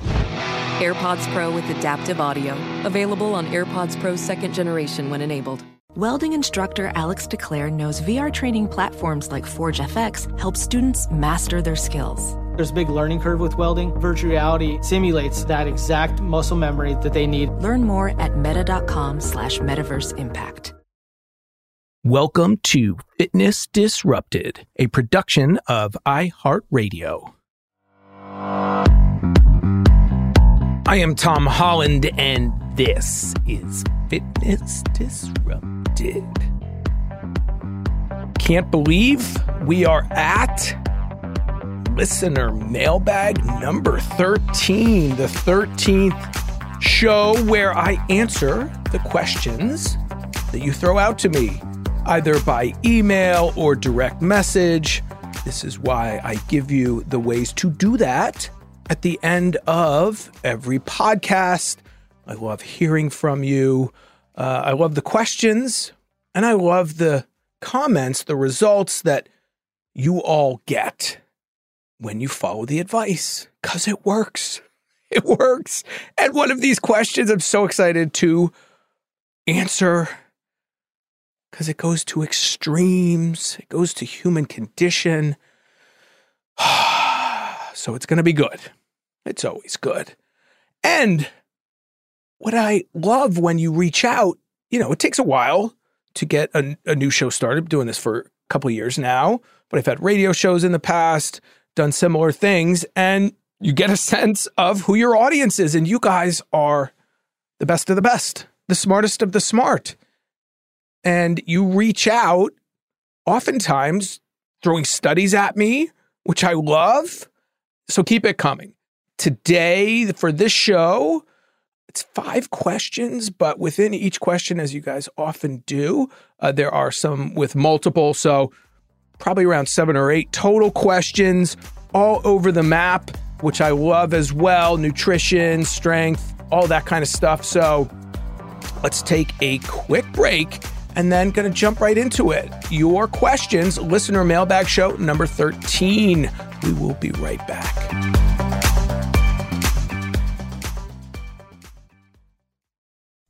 AirPods Pro with adaptive audio. Available on AirPods Pro second generation when enabled. Welding instructor Alex DeClaire knows VR training platforms like Forge FX help students master their skills. There's a big learning curve with welding. Virtual reality simulates that exact muscle memory that they need. Learn more at meta.com slash metaverse impact. Welcome to Fitness Disrupted, a production of iHeartRadio. I am Tom Holland, and this is Fitness Disrupted. Can't believe we are at listener mailbag number 13, the 13th show where I answer the questions that you throw out to me, either by email or direct message. This is why I give you the ways to do that at the end of every podcast. I love hearing from you. Uh, I love the questions and I love the comments, the results that you all get when you follow the advice because it works. It works. And one of these questions I'm so excited to answer because it goes to extremes, it goes to human condition. so it's going to be good. It's always good. And what I love when you reach out, you know, it takes a while to get a, a new show started. I'm doing this for a couple years now, but I've had radio shows in the past, done similar things, and you get a sense of who your audience is. And you guys are the best of the best, the smartest of the smart. And you reach out, oftentimes throwing studies at me, which I love. So keep it coming. Today, for this show, it's five questions, but within each question, as you guys often do, uh, there are some with multiple. So probably around seven or eight total questions all over the map, which I love as well nutrition, strength, all that kind of stuff. So let's take a quick break and then going to jump right into it. Your questions, listener mailbag show number 13. We will be right back.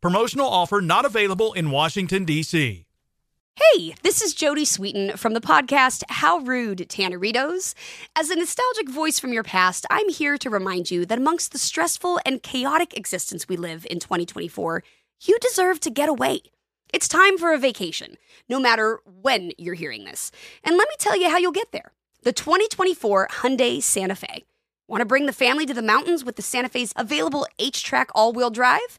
Promotional offer not available in Washington, D.C. Hey, this is Jodie Sweetin from the podcast How Rude Tanneritos. As a nostalgic voice from your past, I'm here to remind you that amongst the stressful and chaotic existence we live in 2024, you deserve to get away. It's time for a vacation, no matter when you're hearing this. And let me tell you how you'll get there. The 2024 Hyundai Santa Fe. Want to bring the family to the mountains with the Santa Fe's available H-Track all-wheel drive?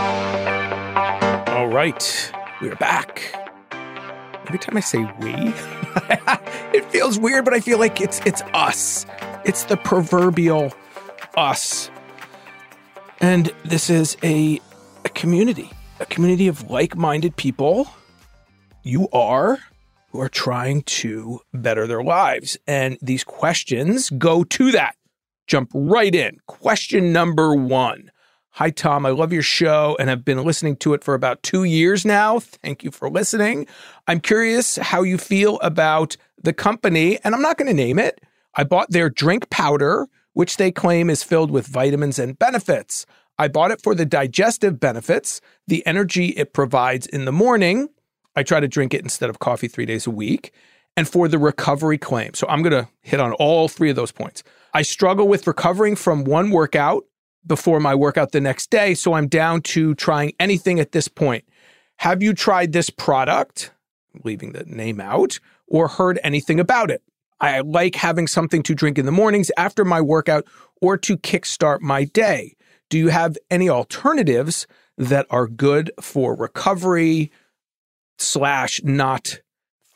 Right, we're back. Every time I say we, it feels weird, but I feel like it's it's us. It's the proverbial us. And this is a, a community, a community of like-minded people. You are who are trying to better their lives. And these questions go to that. Jump right in. Question number one. Hi, Tom. I love your show and have been listening to it for about two years now. Thank you for listening. I'm curious how you feel about the company, and I'm not going to name it. I bought their drink powder, which they claim is filled with vitamins and benefits. I bought it for the digestive benefits, the energy it provides in the morning. I try to drink it instead of coffee three days a week, and for the recovery claim. So I'm going to hit on all three of those points. I struggle with recovering from one workout before my workout the next day. So I'm down to trying anything at this point. Have you tried this product, leaving the name out, or heard anything about it? I like having something to drink in the mornings after my workout or to kickstart my day. Do you have any alternatives that are good for recovery slash not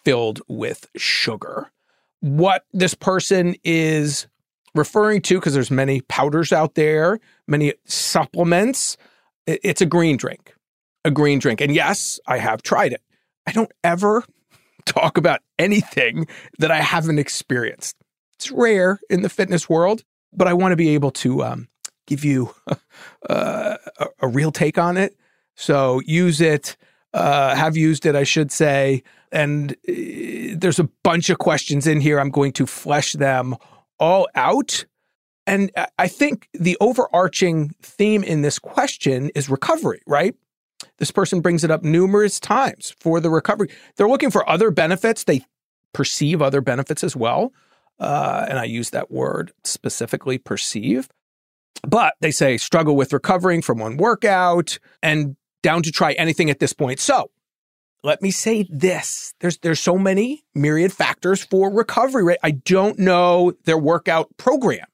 filled with sugar? What this person is referring to, because there's many powders out there, many supplements. It's a green drink, a green drink. And yes, I have tried it. I don't ever talk about anything that I haven't experienced. It's rare in the fitness world, but I want to be able to um, give you uh, a, a, real take on it. So use it, uh, have used it, I should say. And uh, there's a bunch of questions in here. I'm going to flesh them all out. And I think the overarching theme in this question is recovery, right? This person brings it up numerous times for the recovery. They're looking for other benefits. They perceive other benefits as well. Uh, and I use that word specifically perceive. But they say struggle with recovering from one workout and down to try anything at this point. So let me say this. There's there's so many myriad factors for recovery, right? I don't know their workout program.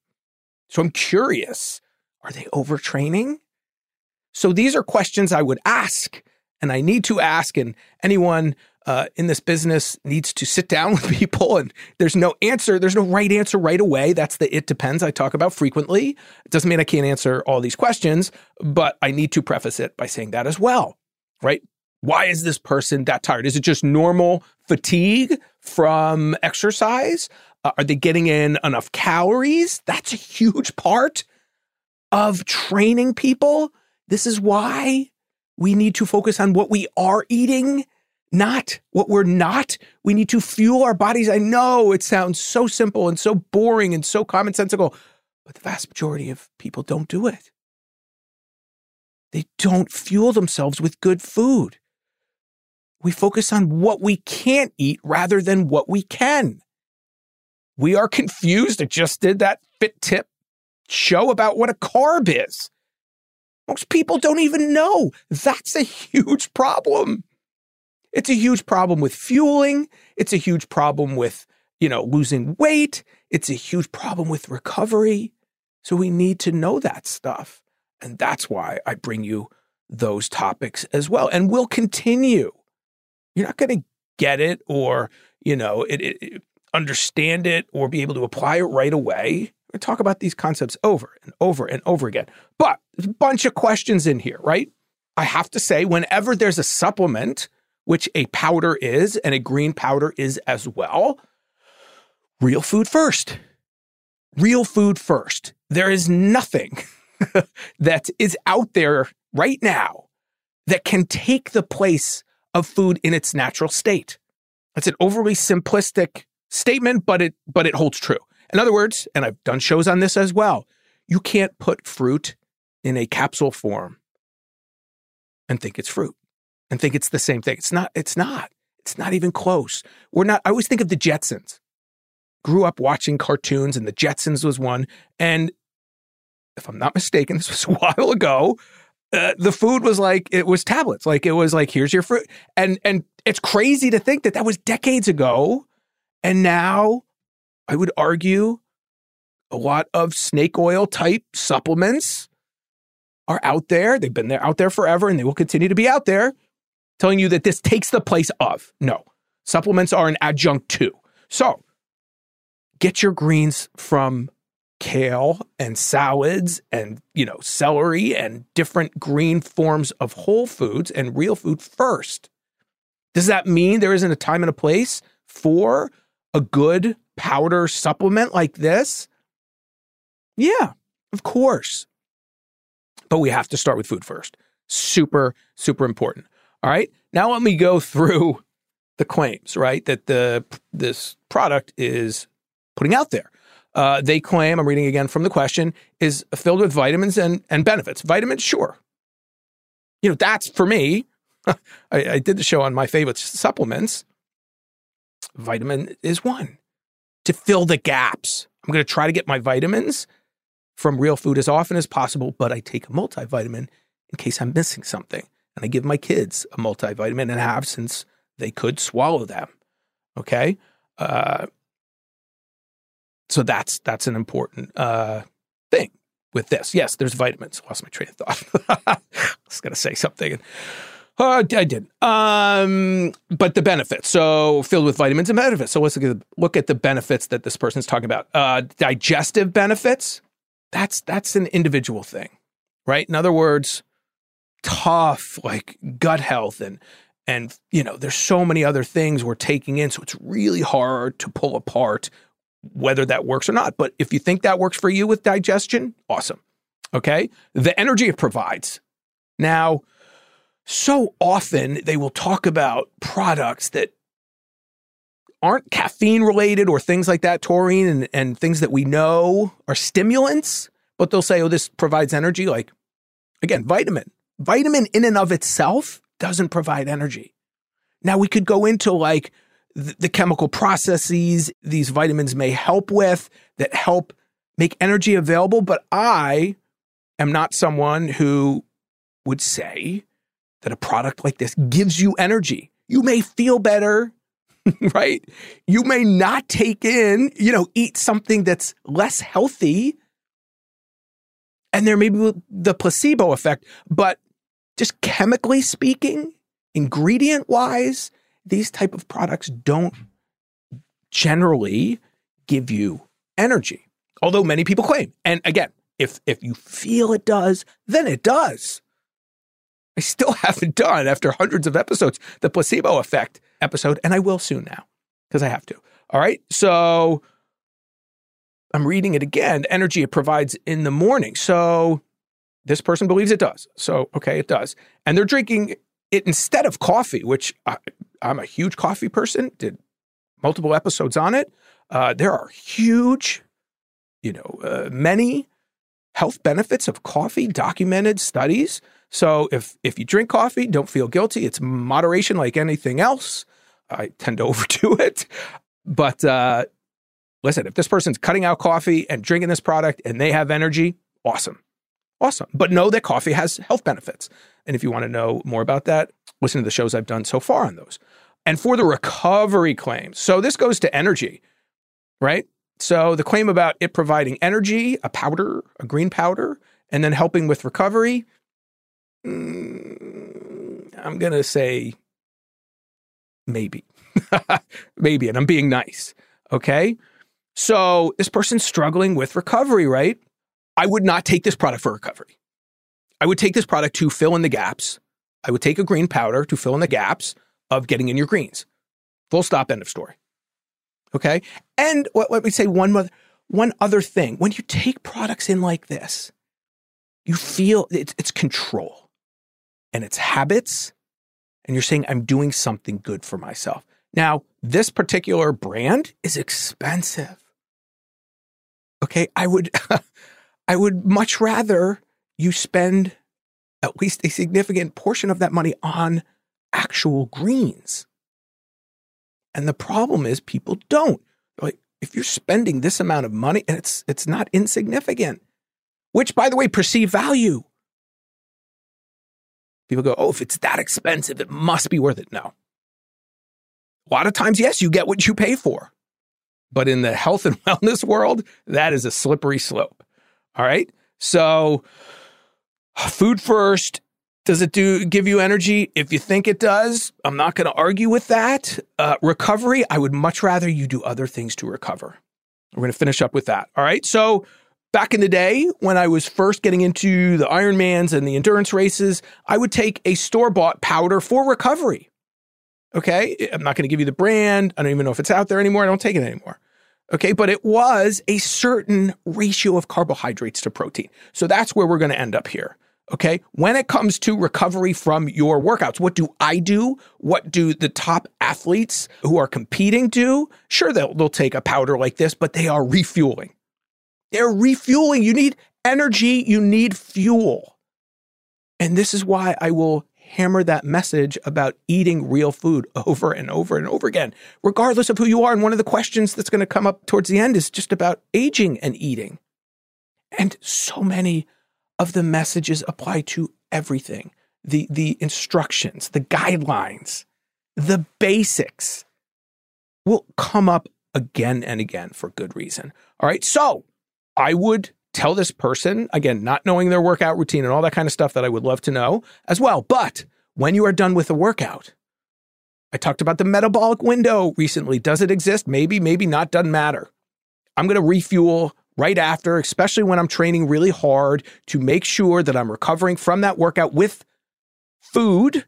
So I'm curious, are they overtraining? So these are questions I would ask and I need to ask and anyone uh, in this business needs to sit down with people and there's no answer there's no right answer right away that's the it depends i talk about frequently it doesn't mean i can't answer all these questions but i need to preface it by saying that as well right why is this person that tired? Is it just normal fatigue from exercise? Uh, are they getting in enough calories? That's a huge part of training people. This is why we need to focus on what we are eating, not what we're not. We need to fuel our bodies. I know it sounds so simple and so boring and so commonsensical, but the vast majority of people don't do it. They don't fuel themselves with good food. We focus on what we can't eat rather than what we can. We are confused. I just did that fit tip show about what a carb is. Most people don't even know. That's a huge problem. It's a huge problem with fueling. It's a huge problem with, you know, losing weight. It's a huge problem with recovery. So we need to know that stuff. And that's why I bring you those topics as well. And we'll continue. You're not going to get it or, you know, it, it, understand it or be able to apply it right away. We talk about these concepts over and over and over again. But there's a bunch of questions in here, right? I have to say, whenever there's a supplement, which a powder is and a green powder is as well, real food first. Real food first. There is nothing that is out there right now that can take the place of food in its natural state. That's an overly simplistic statement, but it but it holds true. In other words, and I've done shows on this as well, you can't put fruit in a capsule form and think it's fruit and think it's the same thing. It's not, it's not. It's not even close. We're not, I always think of the Jetsons. Grew up watching cartoons and the Jetsons was one. And if I'm not mistaken, this was a while ago. Uh, the food was like it was tablets, like it was like here's your fruit, and and it's crazy to think that that was decades ago, and now I would argue a lot of snake oil type supplements are out there. They've been there out there forever and they will continue to be out there telling you that this takes the place of. No, supplements are an adjunct to. So get your greens from kale and salads and, you know, celery and different green forms of whole foods and real food first. Does that mean there isn't a time and a place for a good powder supplement like this? Yeah, of course. But we have to start with food first. Super, super important. All right. Now let me go through the claims, right? That the this product is putting out there. Uh, they claim, I'm reading again from the question, is filled with vitamins and, and benefits. Vitamins, sure. You know, that's for me. I, I did the show on my favorite supplements. Vitamin is one to fill the gaps. I'm going to try to get my vitamins from real food as often as possible, but I take a multivitamin in case I'm missing something. And I give my kids a multivitamin and have since they could swallow them. Okay. Uh, so that's that's an important uh, thing with this. Yes, there's vitamins. Lost my train of thought. I was going to say something. Uh, I did. Um, but the benefits. So filled with vitamins and benefits. So let's look at the, look at the benefits that this person's talking about. Uh, digestive benefits. That's that's an individual thing, right? In other words, tough like gut health and and you know there's so many other things we're taking in so it's really hard to pull apart whether that works or not but if you think that works for you with digestion awesome okay the energy it provides now so often they will talk about products that aren't caffeine related or things like that, taurine and, and things that we know are stimulants, but they'll say, oh, this provides energy. Like, again, vitamin. Vitamin in and of itself doesn't provide energy. Now we could go into like the, the chemical processes these vitamins may help with that help make energy available, but I am not someone who would say that a product like this gives you energy. You may feel better, right? You may not take in, you know, eat something that's less healthy. And there may be the placebo effect, but just chemically speaking, ingredient wise, these type of products don't generally give you energy. Although many people claim. And again, if if you feel it does, then it does. I still haven't done, after hundreds of episodes, the placebo effect episode, and I will soon now because I have to. All right. So I'm reading it again. Energy it provides in the morning. So this person believes it does. So, okay, it does. And they're drinking it instead of coffee, which I, I'm a huge coffee person, did multiple episodes on it. Uh, there are huge, you know, uh, many health benefits of coffee, documented studies. So if if you drink coffee, don't feel guilty. It's moderation like anything else. I tend to overdo it, but uh, listen, if this person's cutting out coffee and drinking this product and they have energy, awesome, awesome. But know that coffee has health benefits, and if you want to know more about that, listen to the shows I've done so far on those. And for the recovery claims, so this goes to energy, right? So the claim about it providing energy, a powder, a green powder, and then helping with recovery, mm, I'm going to say maybe. maybe. And I'm being nice. Okay. So this person's struggling with recovery, right? I would not take this product for recovery. I would take this product to fill in the gaps. I would take a green powder to fill in the gaps of getting in your greens. Full stop, end of story. Okay. And what, let me say one, one other thing. When you take products in like this, you feel it's, it's control and it's habits. And you're saying, I'm doing something good for myself. Now, this particular brand is expensive. Okay. I would, I would much rather you spend at least a significant portion of that money on actual greens. And the problem is people don't. Like if you're spending this amount of money and it's it's not insignificant, which by the way, perceive value. People go, "Oh, if it's that expensive, it must be worth it." No. A lot of times, yes, you get what you pay for. But in the health and wellness world, that is a slippery slope. All right? So, food first, does it do give you energy? If you think it does, I'm not going to argue with that. Uh, recovery, I would much rather you do other things to recover. We're going to finish up with that. All right. So back in the day when I was first getting into the Ironmans and the endurance races, I would take a store bought powder for recovery. Okay. I'm not going to give you the brand. I don't even know if it's out there anymore. I don't take it anymore. Okay. But it was a certain ratio of carbohydrates to protein. So that's where we're going to end up here. Okay. When it comes to recovery from your workouts, what do I do? What do the top athletes who are competing do? Sure, they'll, they'll take a powder like this, but they are refueling. They're refueling. You need energy, you need fuel. And this is why I will hammer that message about eating real food over and over and over again, regardless of who you are. And one of the questions that's going to come up towards the end is just about aging and eating. And so many of the messages apply to everything the, the instructions, the guidelines, the basics will come up again and again for good reason. All right. So I would tell this person, again, not knowing their workout routine and all that kind of stuff that I would love to know as well. But when you are done with the workout, I talked about the metabolic window recently. Does it exist? Maybe, maybe not. Doesn't matter. I'm going to refuel right after, especially when I'm training really hard to make sure that I'm recovering from that workout with food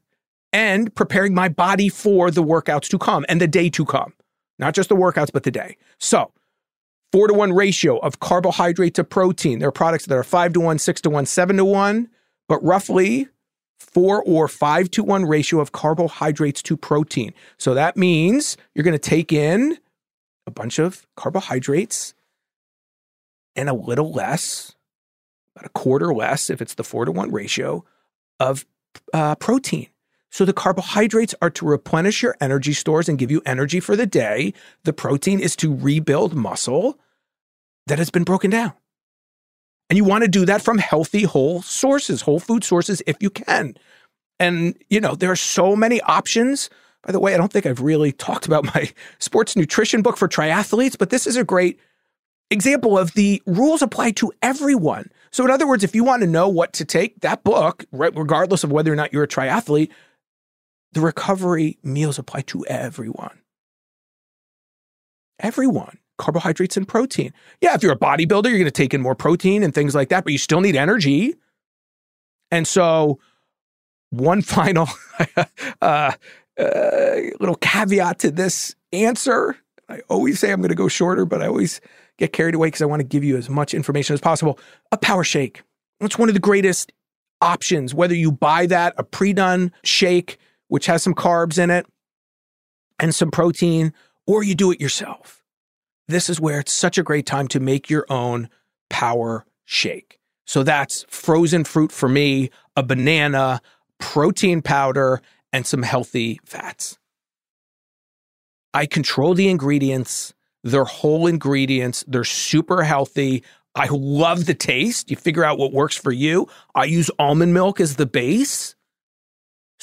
and preparing my body for the workouts to come and the day to come. Not just the workouts, but the day. So, four to one ratio of carbohydrate to protein. There are products that are five to one, six to one, seven to one, but roughly four or five to one ratio of carbohydrates to protein. So that means you're going to take in a bunch of carbohydrates and a little less, about a quarter less, if it's the four to one ratio of uh, protein. So the carbohydrates are to replenish your energy stores and give you energy for the day. The protein is to rebuild muscle that has been broken down. And you want to do that from healthy, whole sources, whole food sources, if you can. And, you know, there are so many options. By the way, I don't think I've really talked about my sports nutrition book for triathletes, but this is a great example of the rules apply to everyone. So, in other words, if you want to know what to take, that book, regardless of whether or not you're a triathlete, the recovery meals apply to everyone. Everyone. Carbohydrates and protein. Yeah, if you're a bodybuilder, you're going to take in more protein and things like that, but you still need energy. And so, one final uh, uh, little caveat to this answer. I always say I'm going to go shorter, but I always get carried away because I want to give you as much information as possible. A power shake. It's one of the greatest options, whether you buy that, a pre done shake, which has some carbs in it, and some protein, or you do it yourself. This is where it's such a great time to make your own power shake. So that's frozen fruit for me, a banana, protein powder, and some healthy fats. I control the ingredients. They're whole ingredients. They're super healthy. I love the taste. You figure out what works for you. I use almond milk as the base.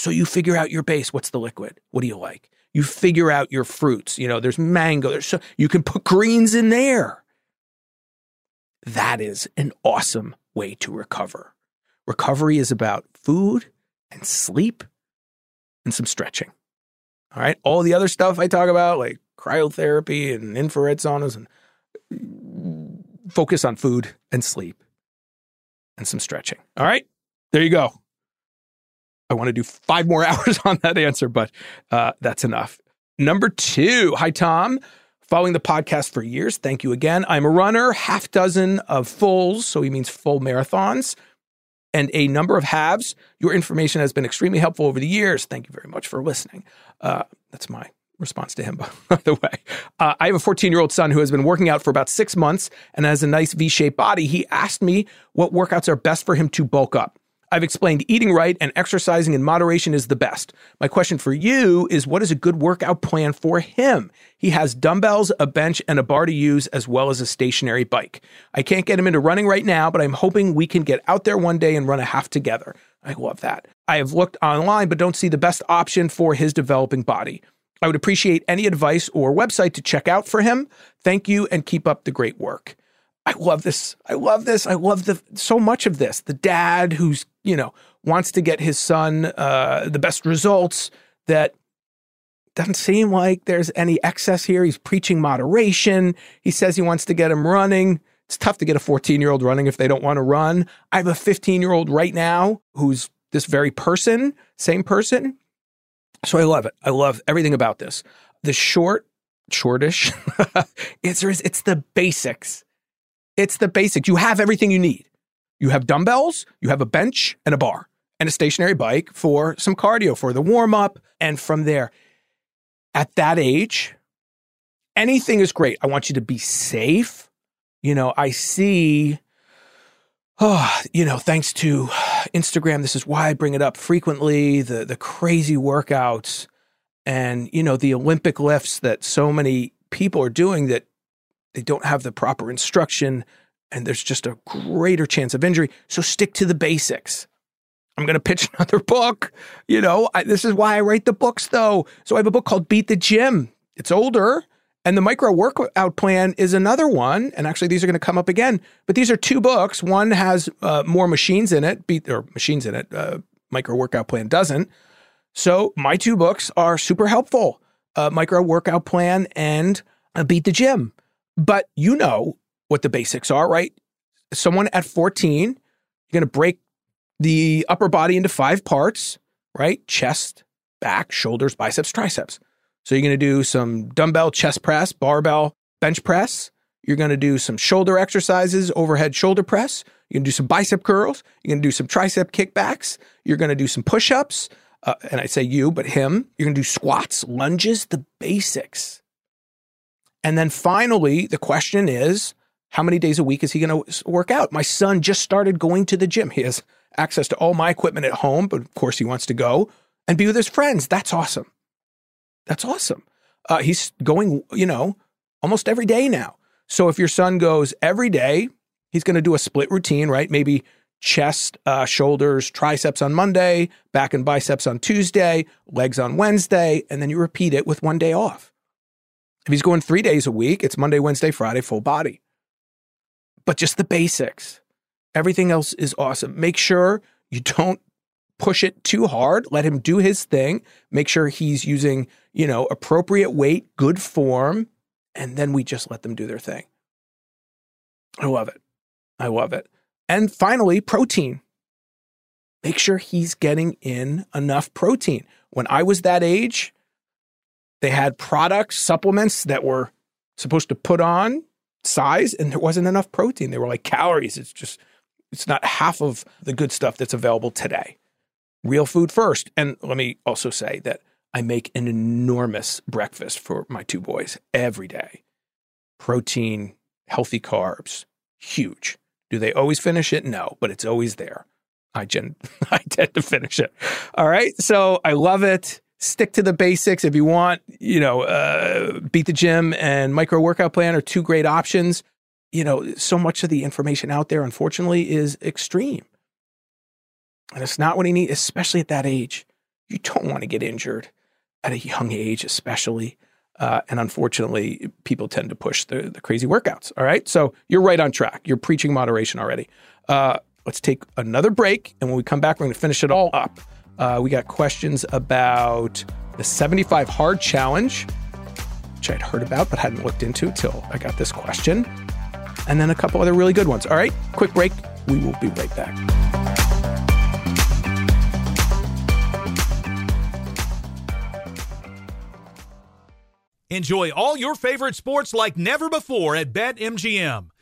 So you figure out your base. What's the liquid? What do you like? You figure out your fruits. You know, there's mango. There's so you can put greens in there. That is an awesome way to recover. Recovery is about food and sleep and some stretching. All right. All the other stuff I talk about, like cryotherapy and infrared saunas, and focus on food and sleep and some stretching. All right. There you go. I want to do five more hours on that answer, but uh, that's enough. Number two. Hi, Tom. Following the podcast for years. Thank you again. I'm a runner, half dozen of fulls, so he means full marathons, and a number of halves. Your information has been extremely helpful over the years. Thank you very much for listening. Uh, that's my response to him, by the way. Uh, I have a 14 year old son who has been working out for about six months and has a nice V shaped body. He asked me what workouts are best for him to bulk up. I've explained eating right and exercising in moderation is the best. My question for you is what is a good workout plan for him? He has dumbbells, a bench, and a bar to use, as well as a stationary bike. I can't get him into running right now, but I'm hoping we can get out there one day and run a half together. I love that. I have looked online, but don't see the best option for his developing body. I would appreciate any advice or website to check out for him. Thank you and keep up the great work. I love this. I love this. I love the so much of this. The dad who's you know wants to get his son uh, the best results. That doesn't seem like there's any excess here. He's preaching moderation. He says he wants to get him running. It's tough to get a 14 year old running if they don't want to run. I have a 15 year old right now who's this very person, same person. So I love it. I love everything about this. The short, shortish, answer is it's the basics. It's the basics. You have everything you need. You have dumbbells, you have a bench and a bar and a stationary bike for some cardio for the warm up. And from there, at that age, anything is great. I want you to be safe. You know, I see, oh, you know, thanks to Instagram, this is why I bring it up frequently the, the crazy workouts and, you know, the Olympic lifts that so many people are doing that they don't have the proper instruction and there's just a greater chance of injury. So stick to the basics. I'm going to pitch another book. You know, I, this is why I write the books, though. So I have a book called Beat the Gym. It's older, and the micro workout plan is another one. And actually, these are going to come up again. But these are two books. One has uh, more machines in it, beat or machines in it. Uh, micro workout plan doesn't. So my two books are super helpful. Uh, micro workout plan and uh, Beat the Gym. But you know what the basics are, right? Someone at 14, you're going to break the upper body into five parts, right? Chest, back, shoulders, biceps, triceps. So you're going to do some dumbbell chest press, barbell bench press. You're going to do some shoulder exercises, overhead shoulder press. You're going to do some bicep curls. You're going to do some tricep kickbacks. You're going to do some push ups. Uh, and I say you, but him. You're going to do squats, lunges, the basics. And then finally, the question is how many days a week is he going to work out? My son just started going to the gym. He has access to all my equipment at home, but of course he wants to go and be with his friends. That's awesome. That's awesome. Uh, he's going, you know, almost every day now. So if your son goes every day, he's going to do a split routine, right? Maybe chest, uh, shoulders, triceps on Monday, back and biceps on Tuesday, legs on Wednesday, and then you repeat it with one day off. If he's going three days a week, it's Monday, Wednesday, Friday, full body. But just the basics. Everything else is awesome. Make sure you don't push it too hard. Let him do his thing. Make sure he's using, you know, appropriate weight, good form, and then we just let them do their thing. I love it. I love it. And finally, protein. Make sure he's getting in enough protein. When I was that age, they had products, supplements that were supposed to put on size, and there wasn't enough protein. They were like calories. It's just, it's not half of the good stuff that's available today. Real food first. And let me also say that I make an enormous breakfast for my two boys every day. Protein, healthy carbs, huge. Do they always finish it? No, but it's always there. I, gen- I tend to finish it. All right. So I love it. Stick to the basics. If you want, you know, uh, beat the gym and micro workout plan are two great options. You know, so much of the information out there, unfortunately, is extreme. And it's not what he needs, especially at that age. You don't want to get injured at a young age, especially. Uh, and unfortunately, people tend to push the, the crazy workouts. All right. So you're right on track. You're preaching moderation already. Uh, let's take another break. And when we come back, we're going to finish it all up. Uh, we got questions about the 75 hard challenge, which I'd heard about but hadn't looked into till I got this question. And then a couple other really good ones. All right. Quick break. We will be right back. Enjoy all your favorite sports like never before at BetMGM.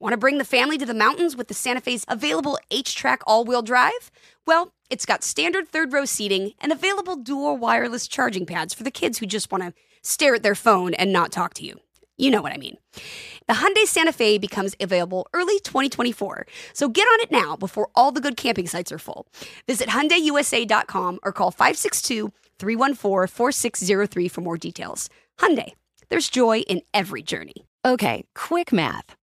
Want to bring the family to the mountains with the Santa Fe's available H track all wheel drive? Well, it's got standard third row seating and available dual wireless charging pads for the kids who just want to stare at their phone and not talk to you. You know what I mean. The Hyundai Santa Fe becomes available early 2024, so get on it now before all the good camping sites are full. Visit HyundaiUSA.com or call 562-314-4603 for more details. Hyundai, there's joy in every journey. Okay, quick math.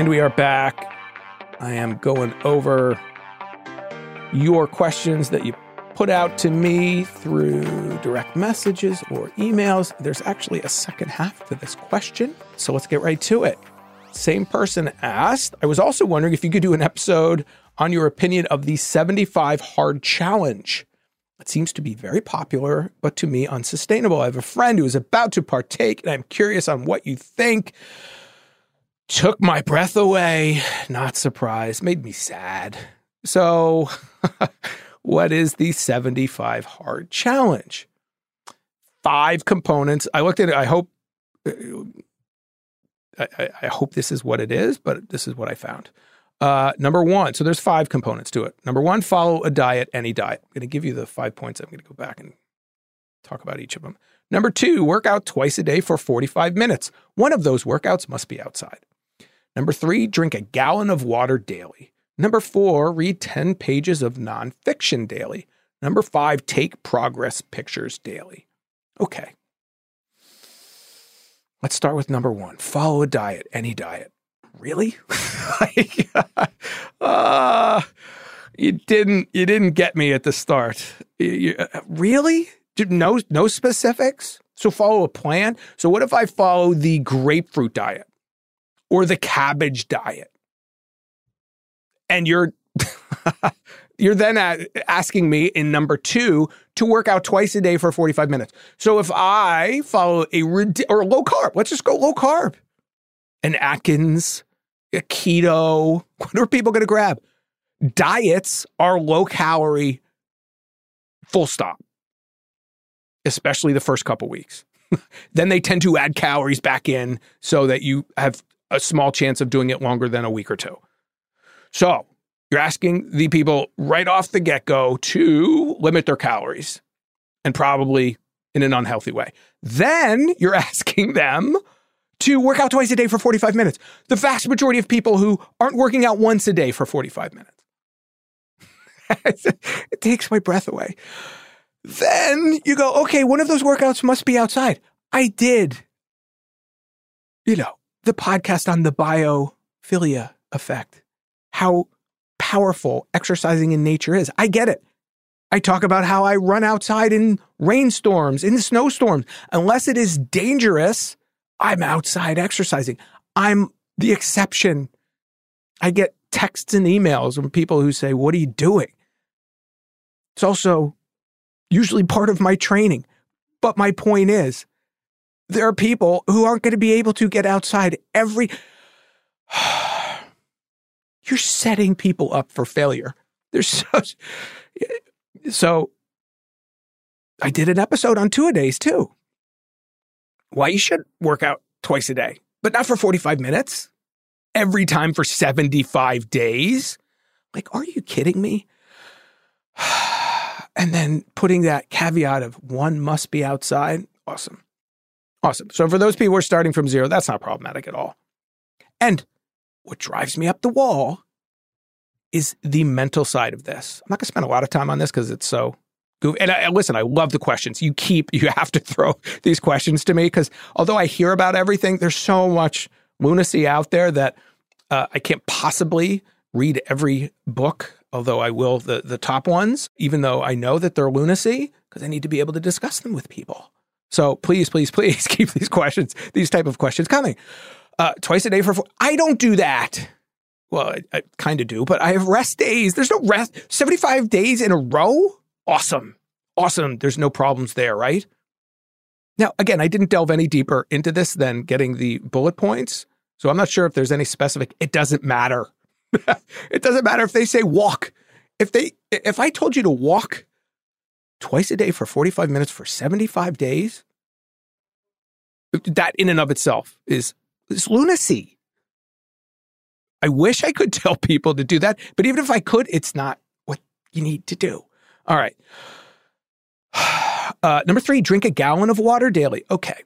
And we are back. I am going over your questions that you put out to me through direct messages or emails. There's actually a second half to this question. So let's get right to it. Same person asked, I was also wondering if you could do an episode on your opinion of the 75 hard challenge. It seems to be very popular, but to me unsustainable. I have a friend who is about to partake, and I'm curious on what you think took my breath away. Not surprised, made me sad. So, what is the 75 hard challenge? Five components. I looked at it. I hope. I, I hope this is what it is, but this is what I found. Uh, number one, so there's five components to it. Number one, follow a diet, any diet. I'm going to give you the five points. I'm going to go back and talk about each of them. Number two, work out twice a day for 45 minutes. One of those workouts must be outside. Number three, drink a gallon of water daily. Number four, read 10 pages of nonfiction daily. Number five, take progress pictures daily. Okay. Let's start with number one follow a diet, any diet. Really? uh, you didn't you didn't get me at the start. You- uh, really? No no specifics. So follow a plan. So what if I follow the grapefruit diet or the cabbage diet? And you're you're then asking me in number two to work out twice a day for 45 minutes. So if I follow a or low carb, let's just go low carb, an Atkins, a keto, what are people going to grab? Diets are low calorie, full stop, especially the first couple weeks. then they tend to add calories back in so that you have a small chance of doing it longer than a week or two. So you're asking the people right off the get go to limit their calories and probably in an unhealthy way. Then you're asking them to work out twice a day for 45 minutes. The vast majority of people who aren't working out once a day for 45 minutes. it takes my breath away. Then you go, okay, one of those workouts must be outside. I did, you know, the podcast on the biophilia effect, how powerful exercising in nature is. I get it. I talk about how I run outside in rainstorms, in snowstorms. Unless it is dangerous, I'm outside exercising. I'm the exception. I get texts and emails from people who say, What are you doing? It's also usually part of my training. But my point is, there are people who aren't going to be able to get outside every. You're setting people up for failure. There's such. So I did an episode on two a days too. Why you should work out twice a day, but not for 45 minutes every time for 75 days. Like, are you kidding me? And then putting that caveat of one must be outside. Awesome. Awesome. So for those people who are starting from zero, that's not problematic at all. And what drives me up the wall is the mental side of this. I'm not going to spend a lot of time on this because it's so goofy. And I, listen, I love the questions. You keep, you have to throw these questions to me because although I hear about everything, there's so much lunacy out there that uh, I can't possibly read every book, although I will the, the top ones, even though I know that they're lunacy because I need to be able to discuss them with people. So please, please, please keep these questions, these type of questions coming. Uh, twice a day for four. I don't do that. Well, I, I kind of do, but I have rest days. There's no rest. 75 days in a row? Awesome. Awesome. There's no problems there, right? Now, again, I didn't delve any deeper into this than getting the bullet points. So I'm not sure if there's any specific. It doesn't matter. it doesn't matter if they say walk. If they if I told you to walk twice a day for 45 minutes for 75 days, that in and of itself is is lunacy. I wish I could tell people to do that, but even if I could, it's not what you need to do. All right. Uh, number three, drink a gallon of water daily. Okay.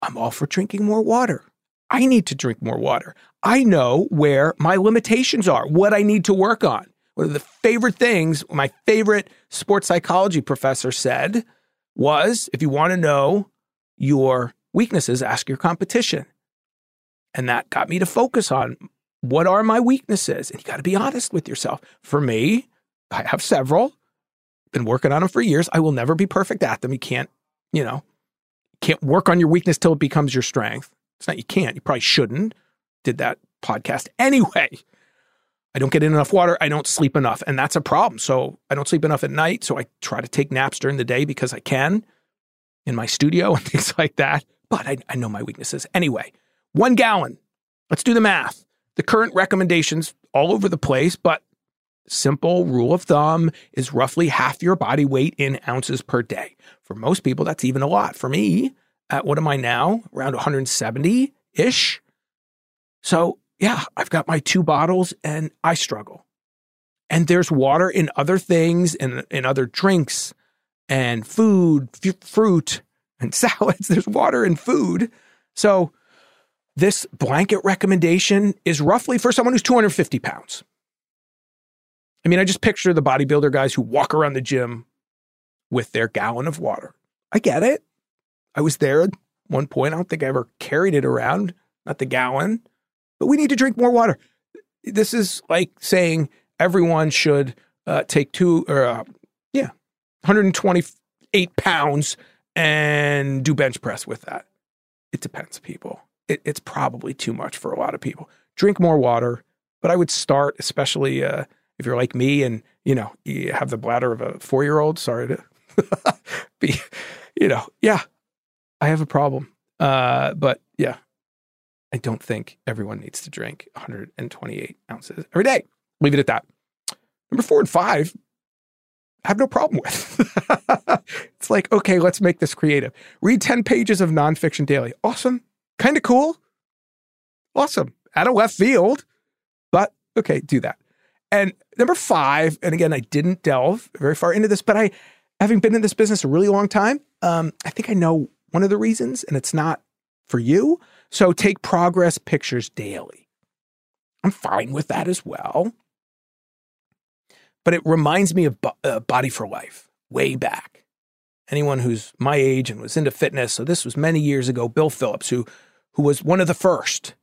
I'm all for drinking more water. I need to drink more water. I know where my limitations are, what I need to work on. One of the favorite things my favorite sports psychology professor said was if you want to know your weaknesses, ask your competition. And that got me to focus on what are my weaknesses? And you got to be honest with yourself. For me, I have several, been working on them for years. I will never be perfect at them. You can't, you know, can't work on your weakness till it becomes your strength. It's not you can't, you probably shouldn't. Did that podcast anyway. I don't get in enough water. I don't sleep enough. And that's a problem. So I don't sleep enough at night. So I try to take naps during the day because I can in my studio and things like that. But I, I know my weaknesses. Anyway, one gallon. Let's do the math. The current recommendations all over the place, but simple rule of thumb is roughly half your body weight in ounces per day. For most people, that's even a lot. For me, at what am I now? Around 170 ish. So, yeah, I've got my two bottles and I struggle. And there's water in other things and in other drinks and food, f- fruit and salads. There's water in food. So, this blanket recommendation is roughly for someone who's 250 pounds. I mean, I just picture the bodybuilder guys who walk around the gym with their gallon of water. I get it. I was there at one point. I don't think I ever carried it around, not the gallon, but we need to drink more water. This is like saying everyone should uh, take two or, uh, yeah, 128 pounds and do bench press with that. It depends, people. It, it's probably too much for a lot of people. Drink more water, but I would start, especially uh, if you're like me and you know you have the bladder of a four year old. Sorry to be, you know, yeah, I have a problem. Uh, but yeah, I don't think everyone needs to drink 128 ounces every day. Leave it at that. Number four and five, I have no problem with. it's like, okay, let's make this creative. Read 10 pages of nonfiction daily. Awesome. Kind of cool. Awesome. Out of left field. But okay, do that. And number five, and again, I didn't delve very far into this, but I, having been in this business a really long time, um, I think I know one of the reasons, and it's not for you. So take progress pictures daily. I'm fine with that as well. But it reminds me of uh, Body for Life way back. Anyone who's my age and was into fitness, so this was many years ago, Bill Phillips, who, who was one of the first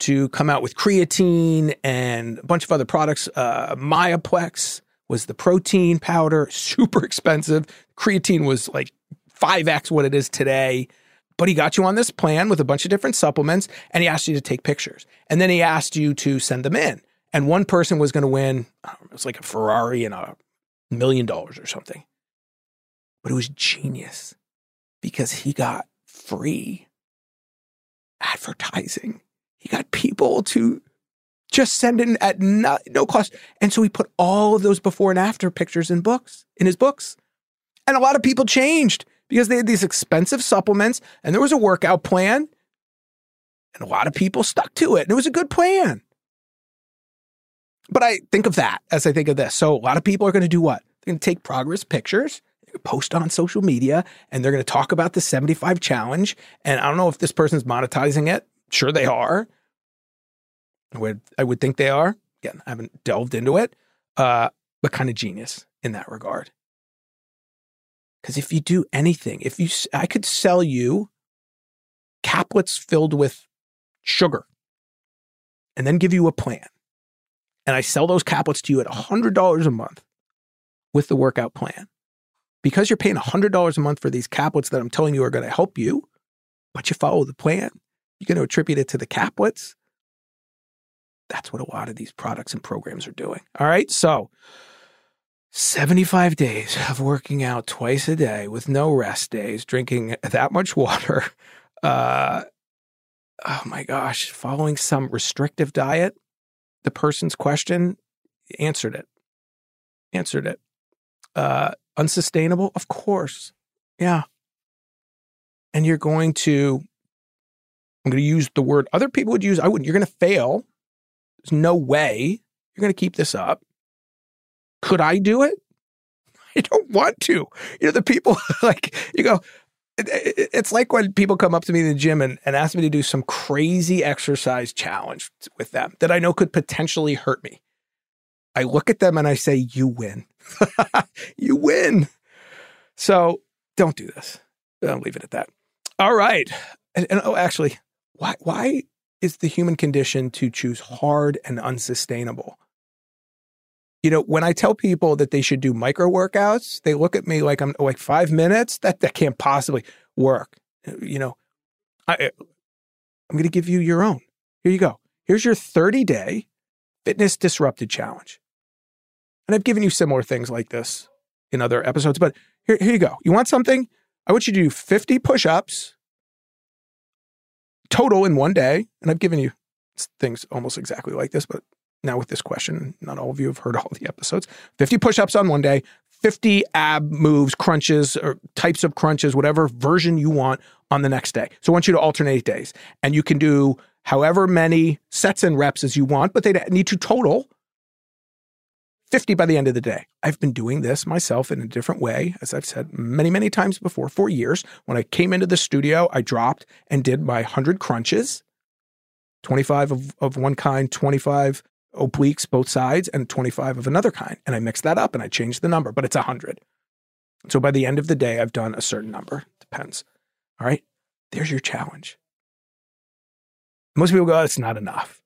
to come out with creatine and a bunch of other products. Uh, Myoplex was the protein powder, super expensive. Creatine was like 5x what it is today. But he got you on this plan with a bunch of different supplements and he asked you to take pictures. And then he asked you to send them in. And one person was going to win, it was like a Ferrari and a million dollars or something. But it was genius because he got free advertising he got people to just send in at no, no cost. And so he put all of those before and after pictures in books, in his books. And a lot of people changed because they had these expensive supplements and there was a workout plan. And a lot of people stuck to it. And it was a good plan. But I think of that as I think of this. So a lot of people are going to do what? They're going to take progress pictures, post on social media, and they're going to talk about the 75 challenge. And I don't know if this person's monetizing it. Sure, they are. I would I would think they are. Again, I haven't delved into it, uh, but kind of genius in that regard. Because if you do anything, if you, I could sell you caplets filled with sugar, and then give you a plan, and I sell those caplets to you at hundred dollars a month with the workout plan, because you're paying hundred dollars a month for these caplets that I'm telling you are going to help you, but you follow the plan you're going to attribute it to the caplets. That's what a lot of these products and programs are doing. All right. So 75 days of working out twice a day with no rest days, drinking that much water. Uh, oh my gosh, following some restrictive diet. The person's question answered it. Answered it. Uh, unsustainable? Of course. Yeah. And you're going to I'm going to use the word other people would use. I wouldn't. You're going to fail. There's no way you're going to keep this up. Could I do it? I don't want to. You know, the people like, you go, it's like when people come up to me in the gym and, and ask me to do some crazy exercise challenge with them that I know could potentially hurt me. I look at them and I say, You win. you win. So don't do this. I'll leave it at that. All right. And, and oh, actually, why why is the human condition to choose hard and unsustainable? You know, when I tell people that they should do micro workouts, they look at me like I'm like five minutes. That that can't possibly work. You know, I eh, I'm going to give you your own. Here you go. Here's your 30 day fitness disrupted challenge. And I've given you similar things like this in other episodes, but here, here you go. You want something? I want you to do 50 push ups total in one day, and I've given you things almost exactly like this, but now with this question, not all of you have heard all the episodes. 50 push ups on one day, 50 ab moves, crunches, or types of crunches, whatever version you want on the next day. So I want you to alternate days. And you can do however many sets and reps as you want, but they need to total 50 by the end of the day. I've been doing this myself in a different way, as I've said many, many times before, for years. When I came into the studio, I dropped and did my 100 crunches 25 of, of one kind, 25 obliques both sides and 25 of another kind. And I mix that up and I change the number, but it's 100. So by the end of the day, I've done a certain number. Depends. All right. There's your challenge. Most people go, oh, it's not enough.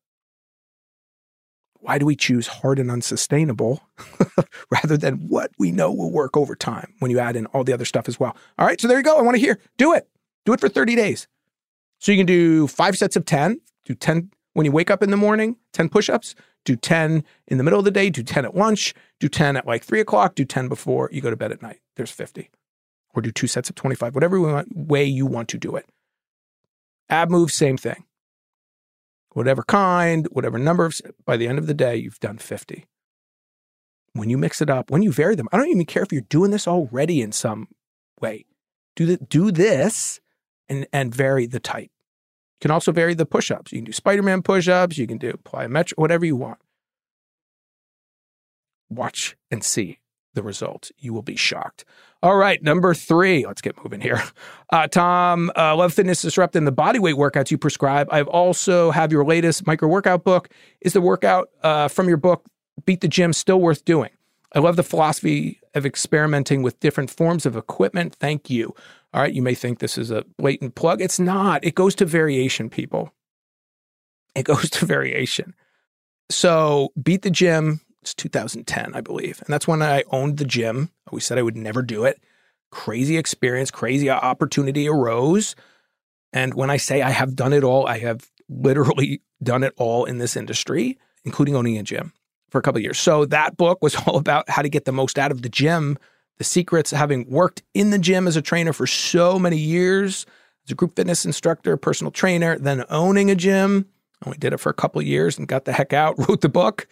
Why do we choose hard and unsustainable rather than what we know will work over time when you add in all the other stuff as well? All right. So there you go. I want to hear. Do it. Do it for 30 days. So you can do five sets of 10, do 10 when you wake up in the morning, 10 push ups, do 10 in the middle of the day, do 10 at lunch, do 10 at like three o'clock, do 10 before you go to bed at night. There's 50. Or do two sets of 25, whatever way you want to do it. Ab moves, same thing. Whatever kind, whatever number of, by the end of the day, you've done 50. When you mix it up, when you vary them, I don't even care if you're doing this already in some way. Do, the, do this and, and vary the type. You can also vary the push ups. You can do Spider Man push ups, you can do plyometric, whatever you want. Watch and see the results. You will be shocked. All right, number three. Let's get moving here. Uh, Tom, uh, Love Fitness Disrupting the body weight workouts you prescribe. I've also have your latest micro workout book. Is the workout uh, from your book Beat the Gym still worth doing? I love the philosophy of experimenting with different forms of equipment. Thank you. All right, you may think this is a blatant plug. It's not. It goes to variation, people. It goes to variation. So, Beat the Gym, it's 2010, I believe. And that's when I owned the gym. I always said I would never do it. Crazy experience, crazy opportunity arose. And when I say I have done it all, I have literally done it all in this industry, including owning a gym for a couple years. So that book was all about how to get the most out of the gym the secrets, having worked in the gym as a trainer for so many years, as a group fitness instructor, personal trainer, then owning a gym. Only did it for a couple years and got the heck out, wrote the book.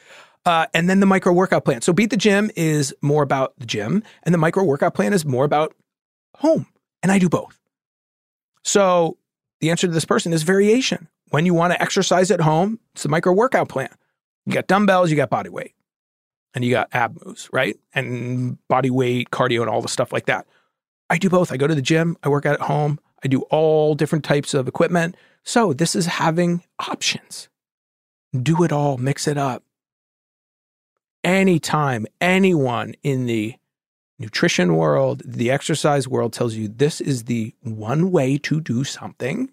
Uh, and then the micro workout plan. So Beat the Gym is more about the gym, and the micro workout plan is more about home. And I do both. So the answer to this person is variation. When you want to exercise at home, it's the micro workout plan. You got dumbbells, you got body weight and you got ab moves, right? And body weight, cardio, and all the stuff like that. I do both. I go to the gym, I work out at home, I do all different types of equipment. So this is having options. Do it all, mix it up. Anytime anyone in the nutrition world, the exercise world tells you this is the one way to do something,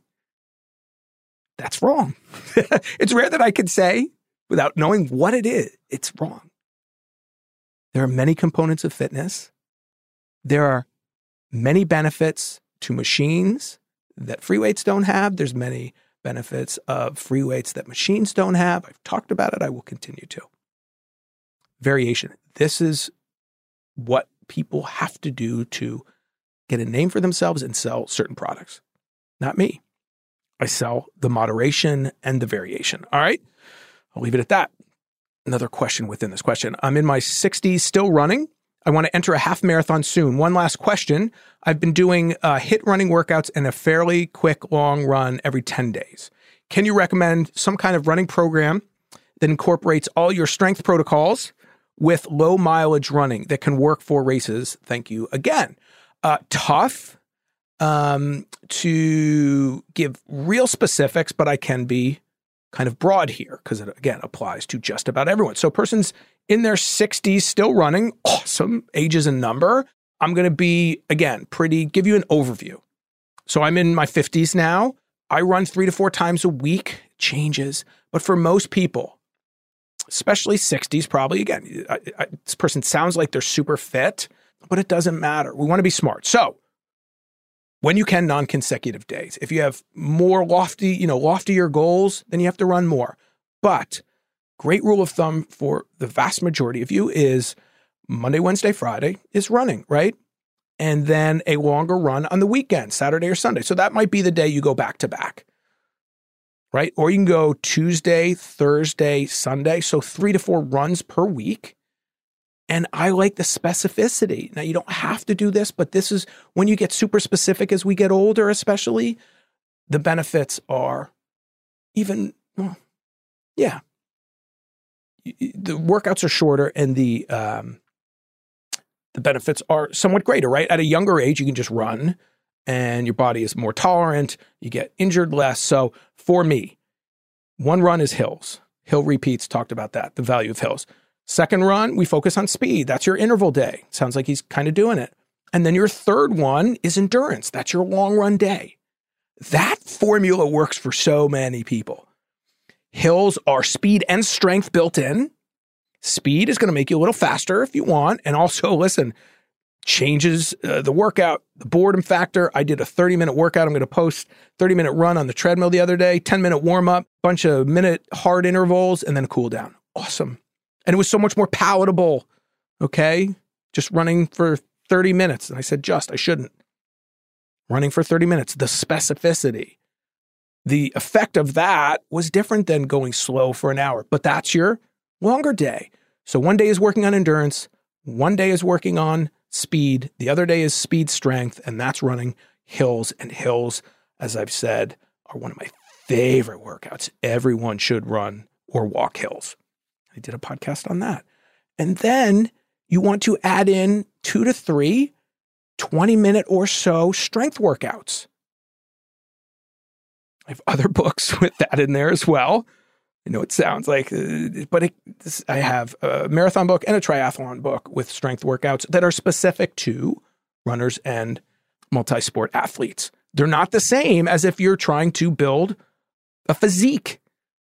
that's wrong. it's rare that I can say without knowing what it is, it's wrong. There are many components of fitness. There are many benefits to machines that free weights don't have. There's many benefits of free weights that machines don't have. I've talked about it. I will continue to. Variation. This is what people have to do to get a name for themselves and sell certain products. Not me. I sell the moderation and the variation. All right. I'll leave it at that another question within this question. I'm in my 60s, still running. I want to enter a half marathon soon. One last question. I've been doing uh, HIIT running workouts and a fairly quick long run every 10 days. Can you recommend some kind of running program that incorporates all your strength protocols with low mileage running that can work for races? Thank you again. Uh, tough um, to give real specifics, but I can be kind of broad here because it again applies to just about everyone. So persons in their 60s still running, awesome, ages and number. I'm going to be again pretty give you an overview. So I'm in my 50s now. I run 3 to 4 times a week, changes, but for most people, especially 60s probably again, I, I, this person sounds like they're super fit, but it doesn't matter. We want to be smart. So, when you can non-consecutive days. If you have more lofty, you know, loftier goals, then you have to run more. But great rule of thumb for the vast majority of you is Monday, Wednesday, Friday is running, right? And then a longer run on the weekend, Saturday or Sunday. So that might be the day you go back to back. Right? Or you can go Tuesday, Thursday, Sunday. So 3 to 4 runs per week and I like the specificity. Now, you don't have to do this, but this is when you get super specific as we get older, especially, the benefits are even, well, yeah. The workouts are shorter and the, um, the benefits are somewhat greater, right? At a younger age, you can just run and your body is more tolerant. You get injured less. So for me, one run is hills Hill repeats talked about that, the value of hills. Second run, we focus on speed. That's your interval day. Sounds like he's kind of doing it. And then your third one is endurance. That's your long run day. That formula works for so many people. Hills are speed and strength built in. Speed is going to make you a little faster if you want. And also, listen, changes uh, the workout, the boredom factor. I did a 30 minute workout. I'm going to post 30 minute run on the treadmill the other day, 10 minute warm up, bunch of minute hard intervals, and then cool down. Awesome. And it was so much more palatable. Okay. Just running for 30 minutes. And I said, just, I shouldn't. Running for 30 minutes, the specificity. The effect of that was different than going slow for an hour, but that's your longer day. So one day is working on endurance, one day is working on speed, the other day is speed strength, and that's running hills. And hills, as I've said, are one of my favorite workouts. Everyone should run or walk hills. I did a podcast on that. And then you want to add in two to three 20 minute or so strength workouts. I have other books with that in there as well. I know it sounds like, uh, but it, this, I have a marathon book and a triathlon book with strength workouts that are specific to runners and multi sport athletes. They're not the same as if you're trying to build a physique.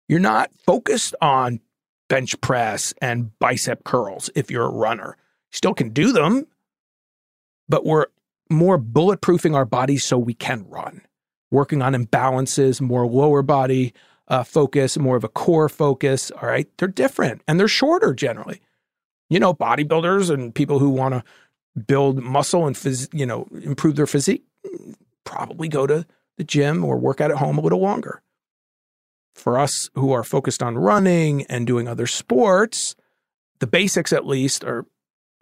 You're not focused on bench press and bicep curls if you're a runner. Still can do them, but we're more bulletproofing our bodies so we can run, working on imbalances, more lower body uh, focus, more of a core focus. All right. They're different and they're shorter generally. You know, bodybuilders and people who want to build muscle and, phys- you know, improve their physique probably go to the gym or work out at home a little longer. For us who are focused on running and doing other sports, the basics at least are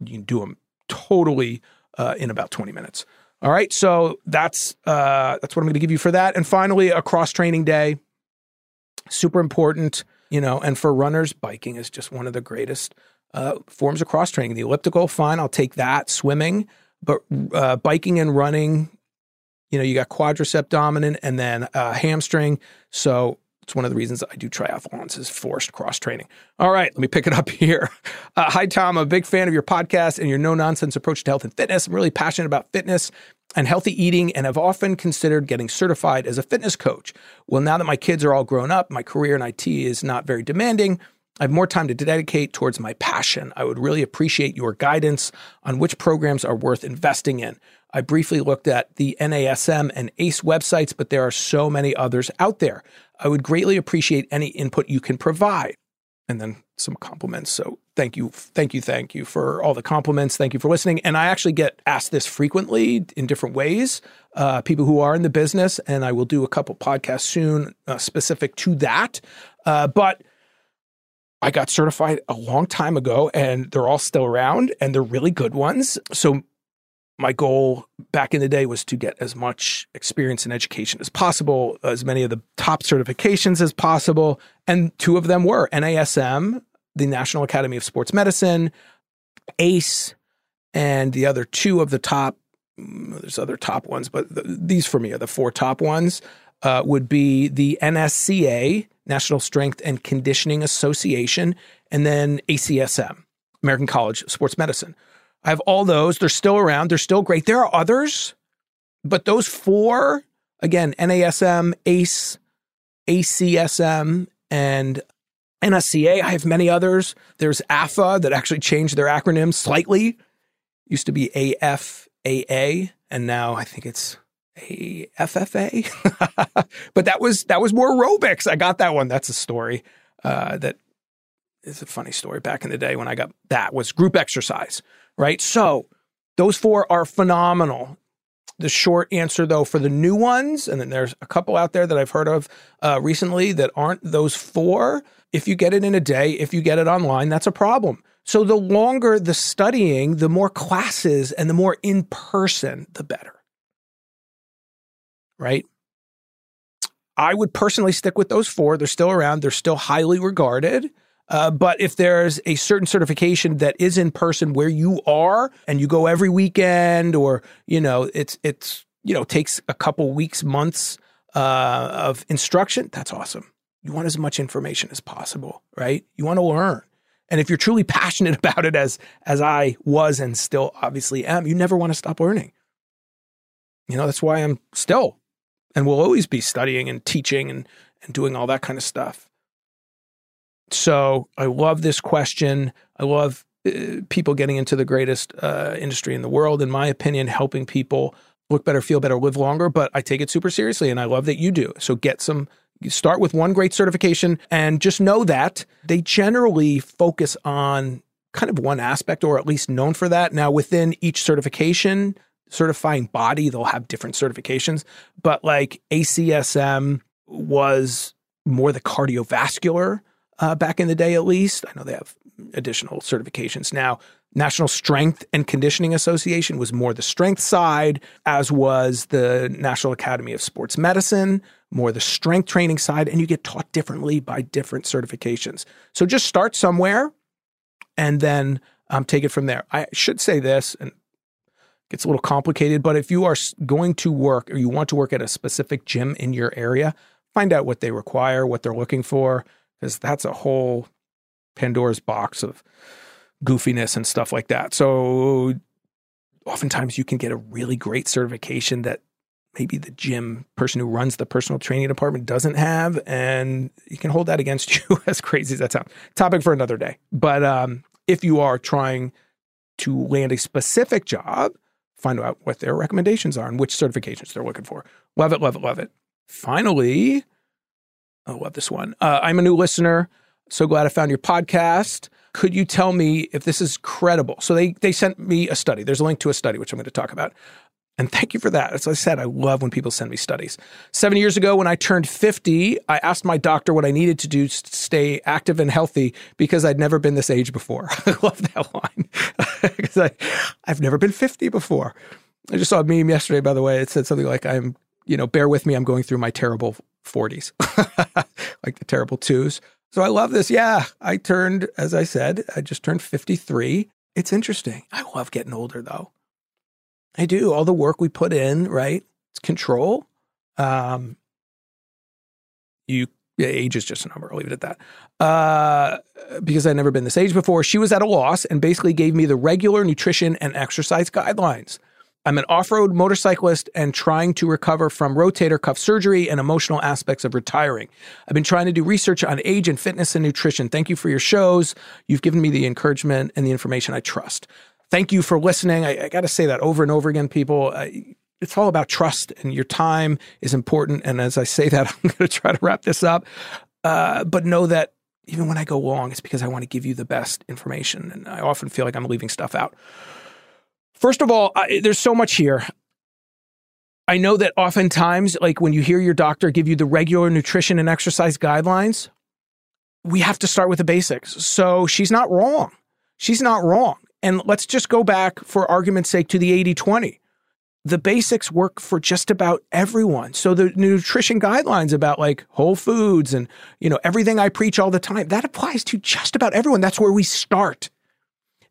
you can do them totally uh, in about 20 minutes. All right, so that's uh, that's what I'm going to give you for that. And finally, a cross training day, super important, you know. And for runners, biking is just one of the greatest uh, forms of cross training. The elliptical, fine, I'll take that. Swimming, but uh, biking and running, you know, you got quadricep dominant and then uh, hamstring. So it's one of the reasons I do triathlons is forced cross training. All right, let me pick it up here. Uh, hi, Tom. I'm a big fan of your podcast and your no nonsense approach to health and fitness. I'm really passionate about fitness and healthy eating and have often considered getting certified as a fitness coach. Well, now that my kids are all grown up, my career in IT is not very demanding. I have more time to dedicate towards my passion. I would really appreciate your guidance on which programs are worth investing in. I briefly looked at the NASM and ACE websites, but there are so many others out there. I would greatly appreciate any input you can provide. And then some compliments. So thank you, thank you, thank you for all the compliments. Thank you for listening. And I actually get asked this frequently in different ways. Uh, people who are in the business, and I will do a couple podcasts soon uh, specific to that. Uh, but I got certified a long time ago, and they're all still around, and they're really good ones. So my goal back in the day was to get as much experience and education as possible, as many of the top certifications as possible. And two of them were NASM, the National Academy of Sports Medicine, ACE, and the other two of the top, mm, there's other top ones, but the, these for me are the four top ones, uh, would be the NSCA, National Strength and Conditioning Association, and then ACSM, American College of Sports Medicine. I have all those. They're still around. They're still great. There are others, but those four, again, NASM, ACE, ACSM, and NSCA. I have many others. There's AFA that actually changed their acronym slightly. Used to be AFAA, and now I think it's AFFA. but that was that was more aerobics. I got that one. That's a story uh, that is a funny story. Back in the day when I got that was group exercise right? So those four are phenomenal. The short answer, though, for the new ones, and then there's a couple out there that I've heard of uh, recently that aren't those four. If you get it in a day, if you get it online, that's a problem. So the longer the studying, the more classes and the more in person, the better. Right? I would personally stick with those four. They're still around, they're still highly regarded. Uh, but if there's a certain certification that is in person where you are and you go every weekend or, you know, it's, it's, you know, takes a couple weeks, months uh, of instruction, that's awesome. you want as much information as possible, right? You want to learn. And if you're truly passionate about it as as I was and still obviously am, you never want to stop learning. You know, that's why I'm still and will always be studying and teaching and and doing all that kind of stuff. So, I love this question. I love uh, people getting into the greatest uh, industry in the world in my opinion, helping people look better, feel better, live longer, but I take it super seriously and I love that you do. So, get some start with one great certification and just know that they generally focus on kind of one aspect or at least known for that. Now, within each certification, certifying body, they'll have different certifications, but like ACSM was more the cardiovascular uh, back in the day, at least. I know they have additional certifications now. National Strength and Conditioning Association was more the strength side, as was the National Academy of Sports Medicine, more the strength training side, and you get taught differently by different certifications. So just start somewhere and then um, take it from there. I should say this, and gets a little complicated, but if you are going to work or you want to work at a specific gym in your area, find out what they require, what they're looking for, because that's a whole Pandora's box of goofiness and stuff like that. So oftentimes you can get a really great certification that maybe the gym person who runs the personal training department doesn't have, and you can hold that against you. as crazy as that sounds, topic for another day. But um, if you are trying to land a specific job, find out what their recommendations are and which certifications they're looking for. Love it, love it, love it. Finally, I love this one. Uh, I'm a new listener. So glad I found your podcast. Could you tell me if this is credible? So they they sent me a study. There's a link to a study which I'm going to talk about. And thank you for that. As I said, I love when people send me studies. Seven years ago, when I turned 50, I asked my doctor what I needed to do to stay active and healthy because I'd never been this age before. I love that line because I, I've never been 50 before. I just saw a meme yesterday, by the way. It said something like, I'm, you know, bear with me, I'm going through my terrible 40s, like the terrible twos. So I love this. Yeah, I turned, as I said, I just turned 53. It's interesting. I love getting older though. I do. All the work we put in, right? It's control. Um, you yeah, age is just a number. I'll leave it at that. Uh, because I'd never been this age before. She was at a loss and basically gave me the regular nutrition and exercise guidelines. I'm an off road motorcyclist and trying to recover from rotator cuff surgery and emotional aspects of retiring. I've been trying to do research on age and fitness and nutrition. Thank you for your shows. You've given me the encouragement and the information I trust. Thank you for listening. I, I got to say that over and over again, people. I, it's all about trust, and your time is important. And as I say that, I'm going to try to wrap this up. Uh, but know that even when I go long, it's because I want to give you the best information. And I often feel like I'm leaving stuff out. First of all, I, there's so much here. I know that oftentimes, like when you hear your doctor give you the regular nutrition and exercise guidelines, we have to start with the basics. So she's not wrong. She's not wrong. And let's just go back, for argument's sake, to the 80 20. The basics work for just about everyone. So the nutrition guidelines about like whole foods and, you know, everything I preach all the time, that applies to just about everyone. That's where we start.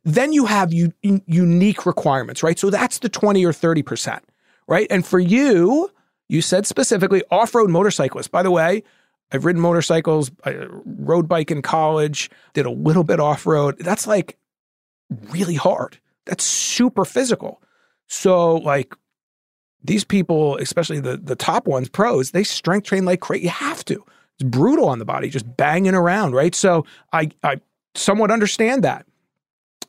Then you have u- unique requirements, right? So that's the 20 or 30%, right? And for you, you said specifically off road motorcyclists. By the way, I've ridden motorcycles, I rode bike in college, did a little bit off road. That's like really hard. That's super physical. So, like, these people, especially the, the top ones, pros, they strength train like crazy. You have to. It's brutal on the body, just banging around, right? So, I, I somewhat understand that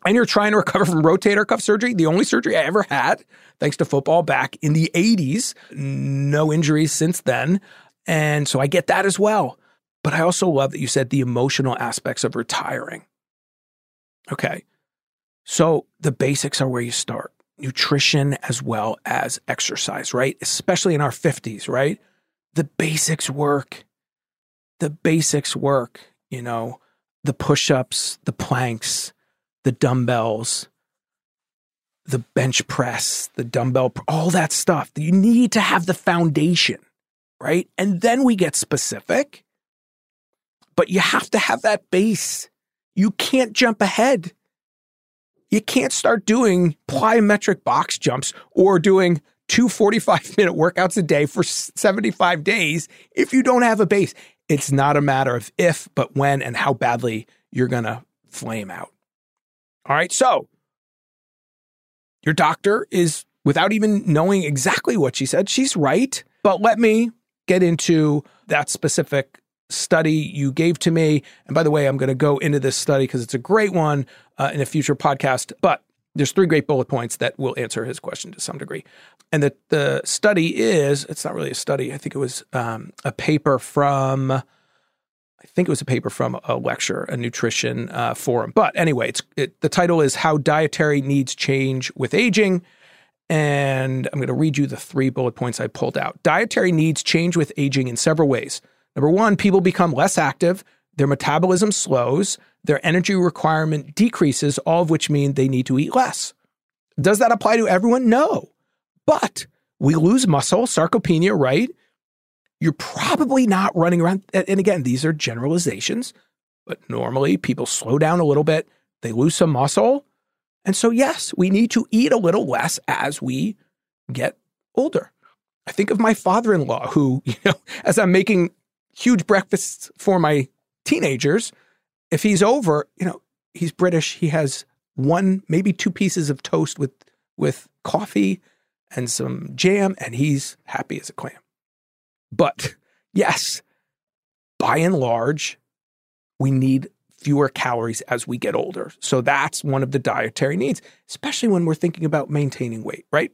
and you're trying to recover from rotator cuff surgery, the only surgery I ever had, thanks to football back in the 80s, no injuries since then. And so I get that as well. But I also love that you said the emotional aspects of retiring. Okay. So the basics are where you start nutrition as well as exercise, right? Especially in our 50s, right? The basics work. The basics work, you know, the push ups, the planks, the dumbbells, the bench press, the dumbbell, all that stuff. You need to have the foundation, right? And then we get specific, but you have to have that base. You can't jump ahead. You can't start doing plyometric box jumps or doing two 45 minute workouts a day for 75 days if you don't have a base. It's not a matter of if, but when and how badly you're going to flame out. All right. So your doctor is, without even knowing exactly what she said, she's right. But let me get into that specific study you gave to me. And by the way, I'm going to go into this study because it's a great one uh, in a future podcast. But there's three great bullet points that will answer his question to some degree. And the, the study is, it's not really a study. I think it was um, a paper from, I think it was a paper from a lecture, a nutrition uh, forum. But anyway, it's, it, the title is How Dietary Needs Change with Aging. And I'm going to read you the three bullet points I pulled out. Dietary needs change with aging in several ways. Number one, people become less active, their metabolism slows, their energy requirement decreases, all of which mean they need to eat less. Does that apply to everyone? No. But we lose muscle, sarcopenia, right? You're probably not running around. And again, these are generalizations, but normally people slow down a little bit, they lose some muscle. And so, yes, we need to eat a little less as we get older. I think of my father in law, who, you know, as I'm making huge breakfasts for my teenagers. If he's over, you know, he's British. He has one, maybe two pieces of toast with with coffee and some jam, and he's happy as a clam. But yes, by and large, we need fewer calories as we get older. So that's one of the dietary needs, especially when we're thinking about maintaining weight, right?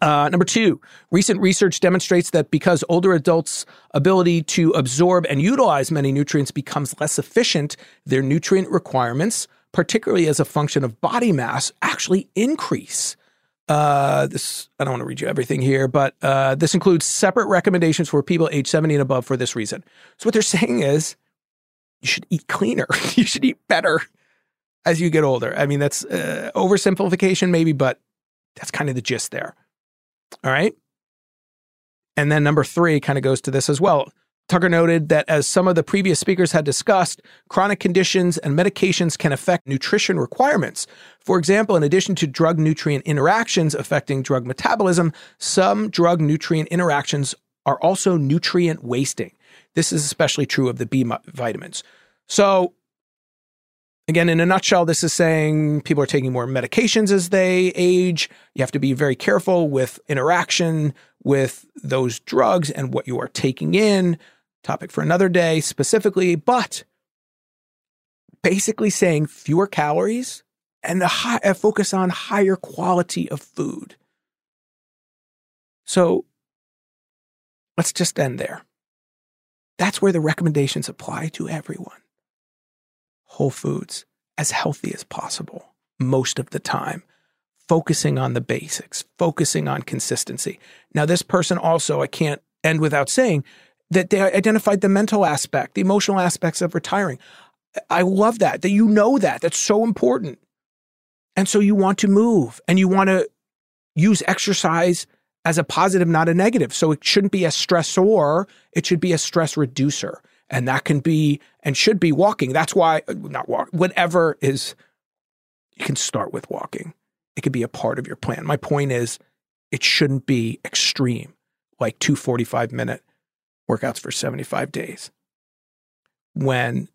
Uh, number two, recent research demonstrates that because older adults' ability to absorb and utilize many nutrients becomes less efficient, their nutrient requirements, particularly as a function of body mass, actually increase. Uh, this I don't want to read you everything here, but uh, this includes separate recommendations for people age 70 and above for this reason. So what they're saying is, you should eat cleaner. you should eat better as you get older. I mean, that's uh, oversimplification maybe, but that's kind of the gist there. All right. And then number three kind of goes to this as well. Tucker noted that as some of the previous speakers had discussed, chronic conditions and medications can affect nutrition requirements. For example, in addition to drug nutrient interactions affecting drug metabolism, some drug nutrient interactions are also nutrient wasting. This is especially true of the B vitamins. So, Again, in a nutshell, this is saying people are taking more medications as they age. You have to be very careful with interaction with those drugs and what you are taking in. Topic for another day specifically, but basically saying fewer calories and a, high, focus on higher quality of food. So let's just end there. That's where the recommendations apply to everyone whole foods as healthy as possible most of the time, focusing on the basics, focusing on consistency. Now, this person also, I can't end without saying that they identified the mental aspect, the emotional aspects of retiring. I love that, that you know that. That's so important. And so you want to move and you want to use exercise as a positive, not a negative. So it shouldn't be a stressor, it should be a stress reducer. And that can be and should be walking. That's why, uh, not walk, whatever is, you can start with walking. It could be a part of your plan. My point is, it shouldn't be extreme, like two 45 minute workouts for 75 days. When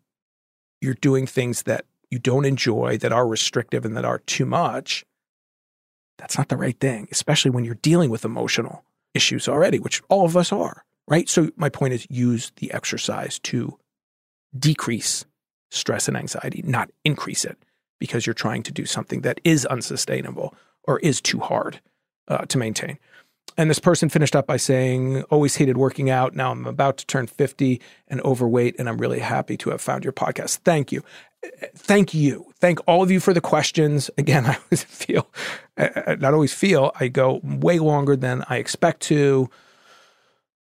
you're doing things that you don't enjoy, that are restrictive, and that are too much, that's not the right thing, especially when you're dealing with emotional issues already, which all of us are right? So my point is use the exercise to decrease stress and anxiety, not increase it because you're trying to do something that is unsustainable or is too hard uh, to maintain. And this person finished up by saying, Always hated working out. Now I'm about to turn 50 and overweight, and I'm really happy to have found your podcast. Thank you. Thank you. Thank all of you for the questions. Again, I always feel, not always feel, I go way longer than I expect to.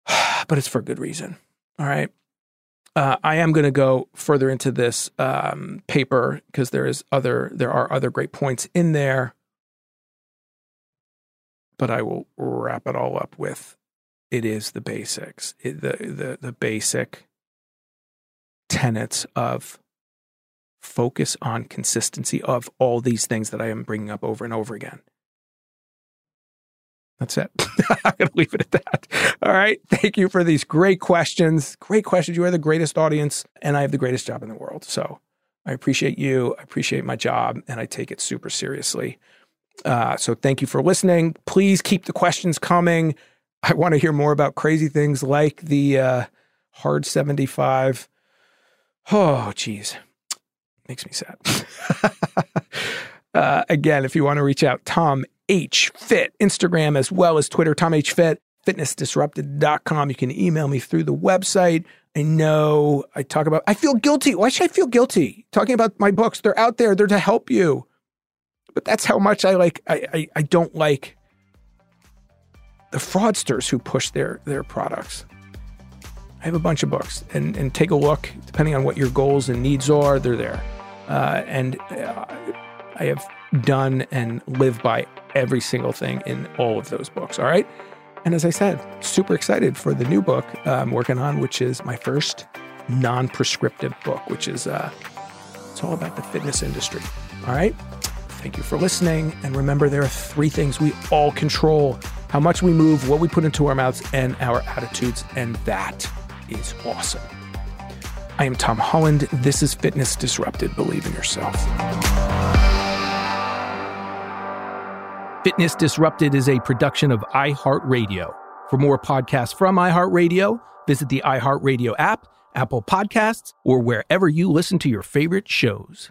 but it's for good reason. All right. Uh, I am going to go further into this um, paper because there is other there are other great points in there, but I will wrap it all up with it is the basics, it, the the the basic tenets of focus on consistency of all these things that I am bringing up over and over again. That's it. I'm going to leave it at that. All right. Thank you for these great questions. Great questions. You are the greatest audience, and I have the greatest job in the world. So I appreciate you. I appreciate my job, and I take it super seriously. Uh, so thank you for listening. Please keep the questions coming. I want to hear more about crazy things like the uh, hard 75. Oh, geez. Makes me sad. uh, again, if you want to reach out, Tom H Fit, Instagram as well as Twitter, Tom H Fit, fitnessdisrupted.com. You can email me through the website. I know I talk about, I feel guilty. Why should I feel guilty talking about my books? They're out there, they're to help you. But that's how much I like, I, I, I don't like the fraudsters who push their, their products. I have a bunch of books and, and take a look, depending on what your goals and needs are, they're there. Uh, and uh, I have done and live by every single thing in all of those books. All right. And as I said, super excited for the new book uh, I'm working on, which is my first non prescriptive book, which is uh, it's all about the fitness industry. All right. Thank you for listening. And remember, there are three things we all control how much we move, what we put into our mouths, and our attitudes. And that is awesome. I am Tom Holland. This is Fitness Disrupted. Believe in yourself. Fitness Disrupted is a production of iHeartRadio. For more podcasts from iHeartRadio, visit the iHeartRadio app, Apple Podcasts, or wherever you listen to your favorite shows.